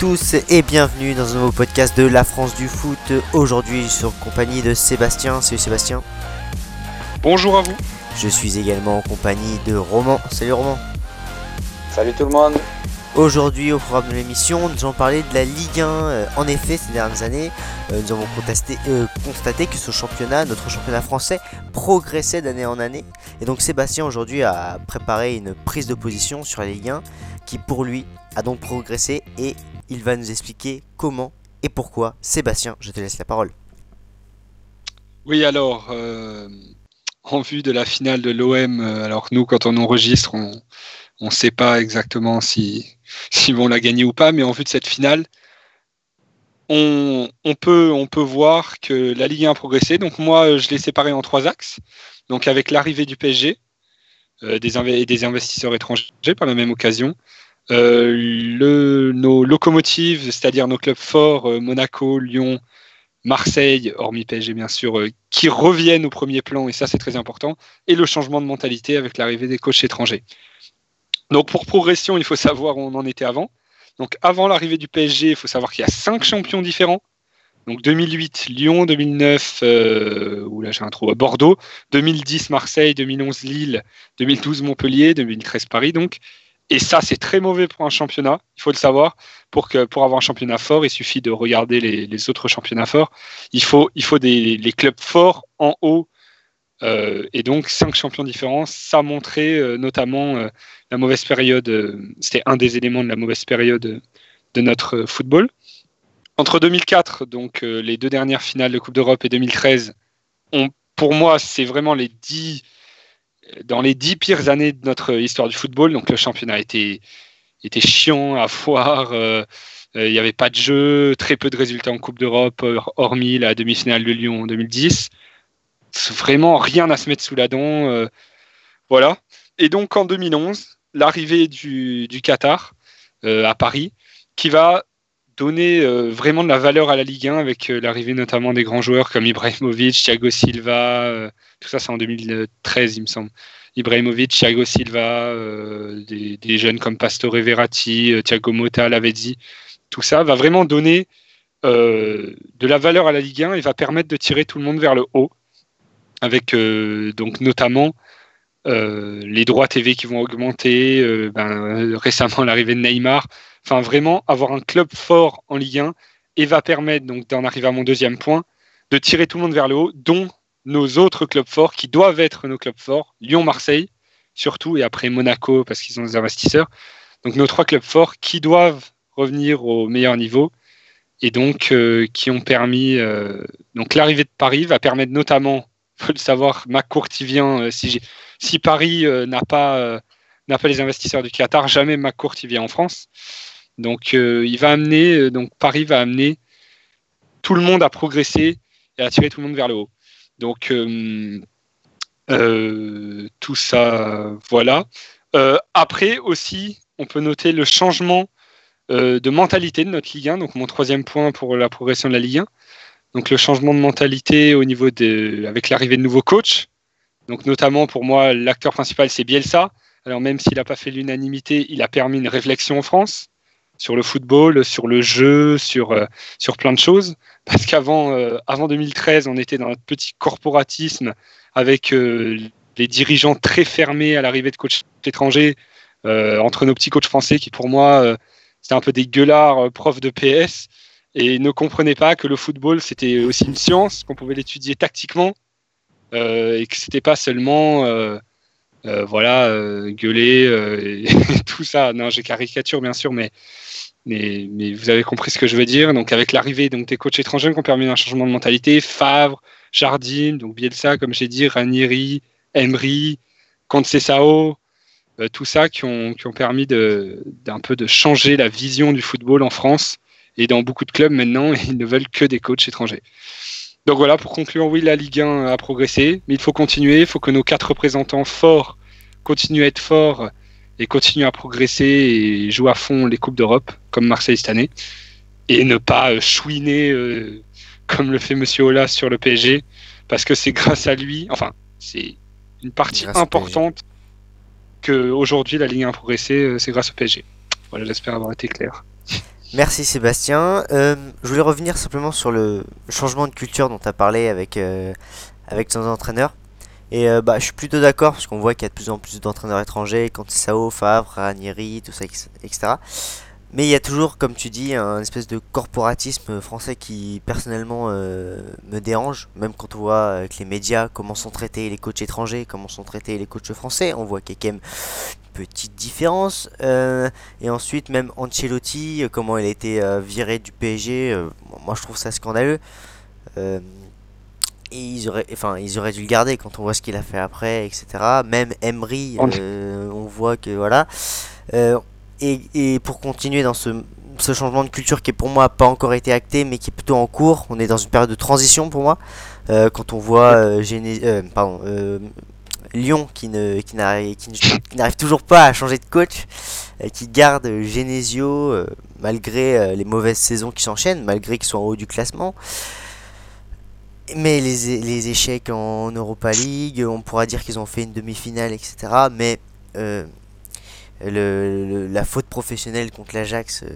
tous et bienvenue dans un nouveau podcast de La France du foot. Aujourd'hui, je suis en compagnie de Sébastien. Salut Sébastien. Bonjour à vous. Je suis également en compagnie de Roman. Salut Roman. Salut tout le monde. Aujourd'hui, au programme de l'émission, nous allons parler de la Ligue 1. Euh, en effet, ces dernières années, euh, nous avons euh, constaté que ce championnat, notre championnat français, progressait d'année en année. Et donc Sébastien aujourd'hui a préparé une prise de position sur la Ligue 1 qui pour lui a donc progressé et il va nous expliquer comment et pourquoi. Sébastien, je te laisse la parole. Oui, alors, en vue de la finale de l'OM, alors nous, quand on enregistre, on ne sait pas exactement si vont la gagner ou pas, mais en vue de cette finale, on, peut, on peut voir que la Ligue 1 a progressé. Donc moi, je l'ai séparé en trois axes. Donc avec l'arrivée du PSG euh, des et des investisseurs étrangers par la même occasion, euh, nos locomotives, c'est-à-dire nos clubs forts, euh, Monaco, Lyon, Marseille, hormis PSG bien sûr, qui reviennent au premier plan, et ça c'est très important, et le changement de mentalité avec l'arrivée des coachs étrangers. Donc pour progression, il faut savoir où on en était avant. Donc avant l'arrivée du PSG, il faut savoir qu'il y a cinq champions différents. Donc 2008 Lyon, 2009 euh, là j'ai un trou Bordeaux, 2010 Marseille, 2011 Lille, 2012 Montpellier, 2013 Paris donc. Et ça c'est très mauvais pour un championnat, il faut le savoir. Pour que pour avoir un championnat fort, il suffit de regarder les, autres championnats forts. Il faut il faut des les clubs forts en haut euh, et donc, cinq champions différents, ça montrait euh, notamment euh, la mauvaise période, c'était un des éléments de la mauvaise période de notre football. Entre 2004, donc les deux dernières finales de Coupe d'Europe, et 2013, pour moi, c'est vraiment les dix, dans les dix pires années de notre histoire du football. Donc, le championnat était, était chiant à foire. il n'y avait pas de jeu, très peu de résultats en Coupe d'Europe, hormis la demi-finale de Lyon en 2010 vraiment rien à se mettre sous la dent. Euh, voilà. Et donc en 2011, l'arrivée du, Qatar euh, à Paris, qui va donner euh, vraiment de la valeur à la Ligue 1 avec l'arrivée notamment des grands joueurs comme Ibrahimovic, Thiago Silva, tout ça c'est en 2013 il me semble. Ibrahimovic, Thiago Silva, des, jeunes comme Pastore Verratti, Thiago Motta, Lavezzi, tout ça va vraiment donner de la valeur à la Ligue 1 et va permettre de tirer tout le monde vers le haut avec euh, donc notamment euh, les droits TV qui vont augmenter, euh, ben, récemment l'arrivée de Neymar. Enfin, vraiment avoir un club fort en Ligue 1 et va permettre, donc d'en arriver à mon deuxième point, de tirer tout le monde vers le haut, dont nos autres clubs forts qui doivent être nos clubs forts, Lyon-Marseille surtout, et après Monaco parce qu'ils ont des investisseurs. Donc nos trois clubs forts qui doivent revenir au meilleur niveau et donc qui ont permis. donc l'arrivée de Paris va permettre notamment faut le savoir, McCourty euh, si, si Paris euh, n'a pas, euh, n'a pas les investisseurs du Qatar, jamais McCourty vient en France. Donc, il va amener, donc Paris va amener tout le monde à progresser et à attirer tout le monde vers le haut. Donc, tout ça, voilà. après aussi, on peut noter le changement de mentalité de notre Ligue 1. Donc, mon troisième point pour la progression de la Ligue 1. Donc le changement de mentalité au niveau de, avec l'arrivée de nouveaux coachs. Donc notamment pour moi, l'acteur principal c'est Bielsa. Alors même s'il n'a pas fait l'unanimité, il a permis une réflexion en France sur le football, sur le jeu, sur, euh, plein de choses. Parce qu'avant euh, avant 2013, on était dans un petit corporatisme avec euh, les dirigeants très fermés à l'arrivée de coachs étrangers, entre nos petits coachs français qui pour moi, c'était un peu des gueulards profs de PS et ne comprenait pas que le football c'était aussi une science, qu'on pouvait l'étudier tactiquement euh, et que c'était pas seulement euh, euh, voilà gueuler et, tout ça. Non, j'ai caricature bien sûr, mais, mais vous avez compris ce que je veux dire. Donc avec l'arrivée donc des coachs étrangers qui ont permis un changement de mentalité, Favre, Jardim, donc Bielsa comme j'ai dit, Ranieri, Emery, Conceição, tout ça qui ont, qui ont permis d'un peu de changer la vision du football en France et dans beaucoup de clubs maintenant, ils ne veulent que des coachs étrangers. Donc voilà, pour conclure, oui, la Ligue 1 a progressé, mais il faut continuer. Il faut que nos quatre représentants forts continuent à être forts et continuent à progresser et jouer à fond les Coupes d'Europe, comme Marseille cette année, et ne pas euh, chouiner euh, comme le fait Monsieur Ola sur le PSG, parce que c'est grâce à lui, enfin, c'est une partie importante que aujourd'hui la Ligue 1 a progressé, euh, c'est grâce au PSG. Voilà, j'espère avoir été clair. Merci Sébastien. Euh, je voulais revenir simplement sur le changement de culture dont tu as parlé avec, euh, avec ton entraîneur. Et euh, bah, je suis plutôt d'accord parce qu'on voit qu'il y a de plus en plus d'entraîneurs étrangers, Sao, Favre, Ranieri, tout ça, etc. Mais il y a toujours, comme tu dis, un espèce de corporatisme français qui personnellement me dérange. Même quand on voit avec les médias comment sont traités les coachs étrangers, comment sont traités les coachs français, on voit qu'il petite différence. Euh, et ensuite, même Ancelotti, comment il a été euh, viré du PSG, moi je trouve ça scandaleux. et ils auraient, enfin, ils auraient dû le garder quand on voit ce qu'il a fait après, etc. Même Emery, on voit que voilà. Et, pour continuer dans ce, changement de culture qui est pour moi pas encore été acté mais qui est plutôt en cours, on est dans une période de transition pour moi. Euh, quand on voit euh, euh, pardon, Lyon qui ne qui n'arrive toujours pas à changer de coach, qui garde Genesio malgré les mauvaises saisons qui s'enchaînent, malgré qu'ils soient en haut du classement. Mais les, les échecs en Europa League, on pourra dire qu'ils ont fait une demi-finale, etc. Mais la faute professionnelle contre l'Ajax, euh,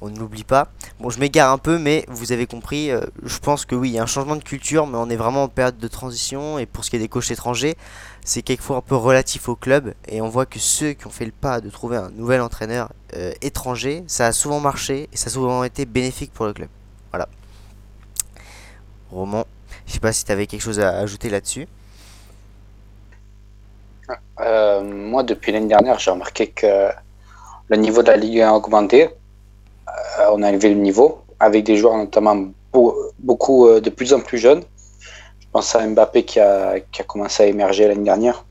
on ne l'oublie pas. Bon, je m'égare un peu, mais vous avez compris, euh, je pense que oui, il y a un changement de culture, mais on est vraiment en période de transition. Et pour ce qui est des coachs étrangers, c'est quelquefois un peu relatif au club. Et on voit que ceux qui ont fait le pas de trouver un nouvel entraîneur euh, étranger, ça a souvent marché et ça a souvent été bénéfique pour le club. Voilà. Roman, je sais pas si tu avais quelque chose à ajouter là-dessus. Euh, moi, depuis l'année dernière, j'ai remarqué que le niveau de la Ligue a augmenté. Euh, on a élevé le niveau avec des joueurs notamment beaucoup euh, de plus en plus jeunes. Je pense à Mbappé qui a, qui a commencé à émerger l'année dernière.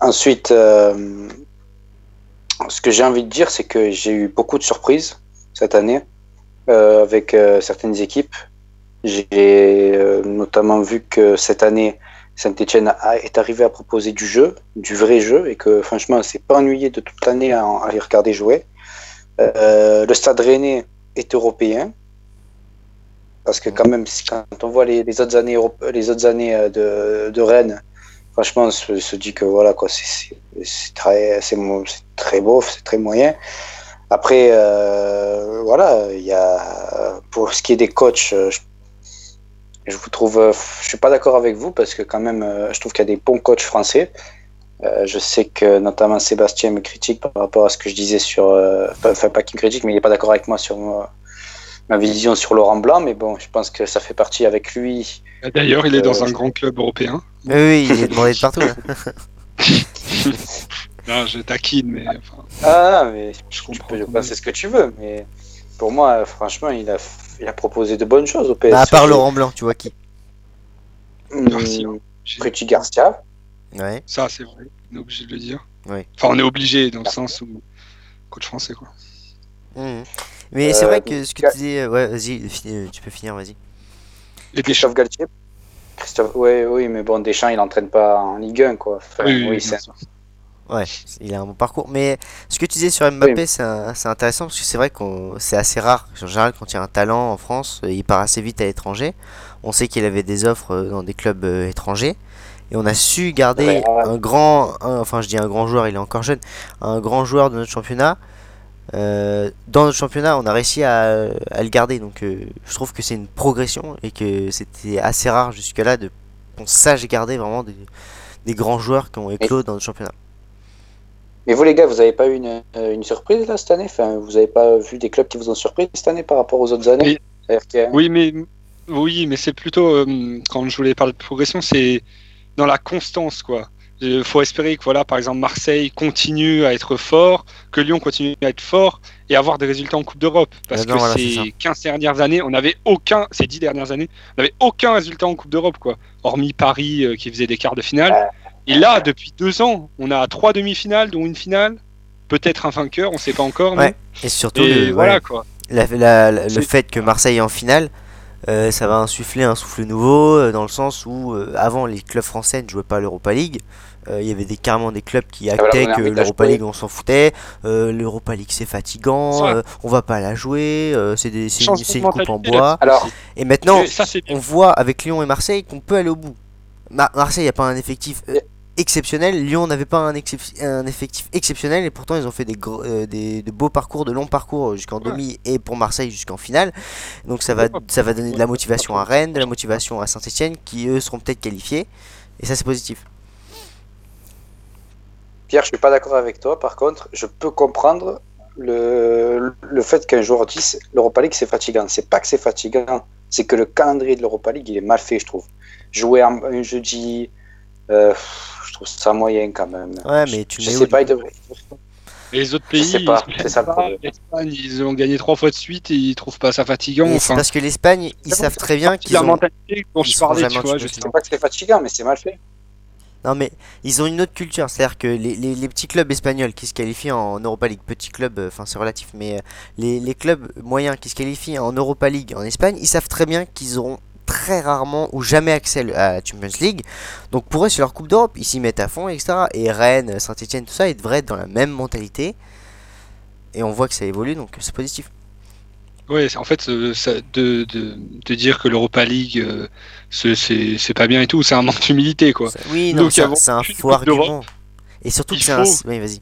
ensuite, ce que j'ai envie de dire, c'est que j'ai eu beaucoup de surprises cette année avec certaines équipes. J'ai notamment vu que cette année, Saint-Etienne est arrivé à proposer du jeu, du vrai jeu, et que franchement, c'est pas ennuyé de toute l'année à, les regarder jouer. Euh, le Stade Rennais est européen, parce que quand même, quand on voit les, autres années, années euh, de, Rennes, franchement, on se, dit que voilà, quoi, c'est très, beau, c'est très moyen. Après, euh, voilà, il y a, pour ce qui est des coachs, je vous trouve, euh, je suis pas d'accord avec vous parce que quand même, euh, je trouve qu'il y a des bons coachs français. Euh, je sais que notamment Sébastien me critique par rapport à ce que je disais sur, enfin pas qu'il me critique, mais il est pas d'accord avec moi sur ma, vision sur Laurent Blanc. Mais bon, je pense que ça fait partie avec lui. D'ailleurs, il est dans un grand club européen. Oui, il est demandé de partout. non, je taquine, mais. Enfin, ah, mais je comprends. Tu peux penser ce que tu veux, mais pour moi, franchement, il a il a proposé de bonnes choses au PSG. Bah, à part Laurent Blanc, tu vois qui Garcia. Pretty Garcia. Ouais. Ça, c'est vrai. On est obligé de le dire. Ouais. Enfin, on est obligé dans le sens où coach français, quoi. Mmh. Mais c'est vrai que ce que tu disais, ouais, vas-y, tu peux finir, vas-y. Et Christophe Galtier. Christophe, oui, oui, mais bon, Deschamps, il n'entraîne pas en Ligue 1, quoi. oui, oui c'est Ouais, il a un bon parcours. Mais ce que tu disais sur Mbappé, c'est intéressant parce que c'est vrai que c'est assez rare. En général, quand il y a un talent en France, euh, il part assez vite à l'étranger. On sait qu'il avait des offres euh, dans des clubs euh, étrangers. Et on a su garder un grand, enfin je dis un grand joueur, il est encore jeune, un grand joueur de notre championnat. dans notre championnat, on a réussi à, le garder. Donc je trouve que c'est une progression et que c'était assez rare jusque-là de qu'on sache garder vraiment des, des grands joueurs qui ont éclos dans notre championnat. Mais vous, les gars, vous n'avez pas eu une, euh, une, surprise là cette année? Enfin, Vous n'avez pas vu des clubs qui vous ont surpris cette année par rapport aux autres années? Oui, mais, oui, mais c'est plutôt, euh, quand je voulais parler de progression, c'est dans la constance. quoi. Il faut espérer que, voilà, par exemple, Marseille continue à être fort, que Lyon continue à être fort et avoir des résultats en Coupe d'Europe. Parce que ces 15 dernières années, on n'avait aucun, ces 10 dernières années, on n'avait aucun résultat en Coupe d'Europe, quoi. Hormis Paris euh, qui faisait des quarts de finale. Et là, depuis deux ans, on a trois demi-finales, dont une finale, peut-être un vainqueur, on ne sait pas encore. Ouais. Et surtout, le, voilà, quoi. le fait que Marseille est en finale, euh, ça va insuffler un souffle nouveau, euh, dans le sens où euh, avant les clubs français ne jouaient pas l'Europa League. Il y avait des, carrément des clubs qui actaient que l'Europa League on s'en foutait. L'Europa League c'est fatigant, on va pas la jouer, c'est une, coupe en bois. et maintenant, on voit avec Lyon et Marseille qu'on peut aller au bout. Marseille, il n'y a pas un effectif exceptionnel. Lyon n'avait pas un, un, effectif exceptionnel et pourtant ils ont fait des, euh, des de beaux parcours, de longs parcours jusqu'en demi et pour Marseille jusqu'en finale. Donc ça va, ça va donner de la motivation à Rennes, de la motivation à Saint-Etienne qui eux seront peut-être qualifiés et ça c'est positif. Pierre, je suis pas d'accord avec toi. Par contre, je peux comprendre le, le fait qu'un joueur dise l'Europa League c'est fatigant. C'est pas que c'est fatigant, c'est que le calendrier de l'Europa League il est mal fait, je trouve. Jouer un, jeudi, euh, trouve ça moyen quand même. Ouais, mais tu je sais pas, il devrait. Les autres pays, c'est ça L'Espagne, ils ont gagné trois fois de suite et ils trouvent pas ça fatigant. Enfin, parce que l'Espagne, ils savent très bien qu'ils ont. La mentalité dont je parlais, tu vois, je sais pas que c'est fatigant, mais c'est mal fait. Non mais ils ont une autre culture, c'est-à-dire que les, les, petits clubs espagnols qui se qualifient en Europa League, petits clubs, euh, enfin c'est relatif, mais euh, les, les, clubs moyens qui se qualifient en Europa League en Espagne, ils savent très bien qu'ils auront très rarement ou jamais accès à la Champions League. Donc pour eux c'est leur Coupe d'Europe, ils s'y mettent à fond, etc. Et Rennes, Saint-Etienne, tout ça, ils devraient être dans la même mentalité. Et on voit que ça évolue, donc c'est positif. Ouais, en fait, de, de, de, dire que l'Europa League, euh, c'est pas bien et tout, c'est un manque d'humilité, quoi. Oui, non, c'est un faux argument. Et surtout que c'est un. Oui, vas-y.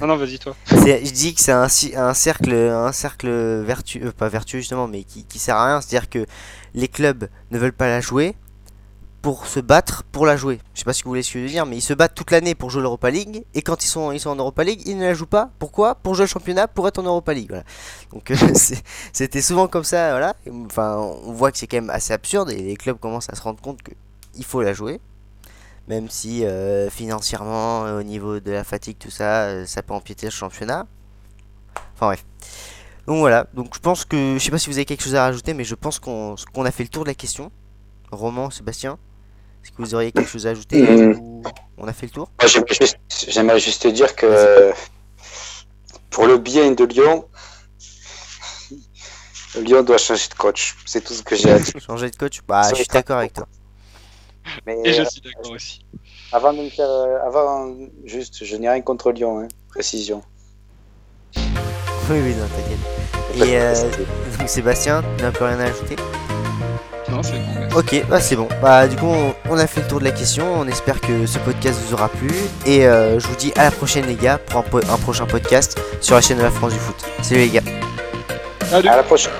Non, non, vas-y, toi. Je dis que c'est un, un, cercle, un cercle vertueux, pas vertueux justement, mais qui, qui sert à rien. C'est-à-dire que les clubs ne veulent pas la jouer, pour se battre pour la jouer. Je sais pas que vous voulez ce que je veux dire, mais ils se battent toute l'année pour jouer l'Europa League et quand ils sont, ils sont en Europa League, ils ne la jouent pas. Pourquoi? Pour jouer le championnat, pour être en Europa League. Voilà. Donc euh, c'était souvent comme ça. Voilà. Enfin, on voit que c'est quand même assez absurde et les clubs commencent à se rendre compte qu'il faut la jouer. Même si euh, financièrement, au niveau de la fatigue, tout ça, euh, ça peut empiéter le championnat. Enfin bref. Donc voilà, donc je pense que, je sais pas si vous avez quelque chose à rajouter, mais je pense qu'on a fait le tour de la question. Roman, Sébastien est-ce que vous auriez quelque chose à ajouter mm. On a fait le tour? J'aimerais juste, dire que pour le bien de Lyon, Lyon doit changer de coach. C'est tout ce que j'ai à dire. Changer de coach? Bah, je suis d'accord avec toi. Et je suis d'accord aussi. Avant de me faire. Euh, avant, juste, je n'ai rien contre Lyon, hein, précision. Oui, oui, non, t'inquiète. Et euh, donc, Sébastien, tu n'as plus rien à ajouter? Ok, bah c'est bon. Bah du coup, on, a fait le tour de la question. On espère que ce podcast vous aura plu. Et euh, je vous dis à la prochaine les gars pour un, prochain podcast sur la chaîne de la France du foot. Salut les gars. À la prochaine.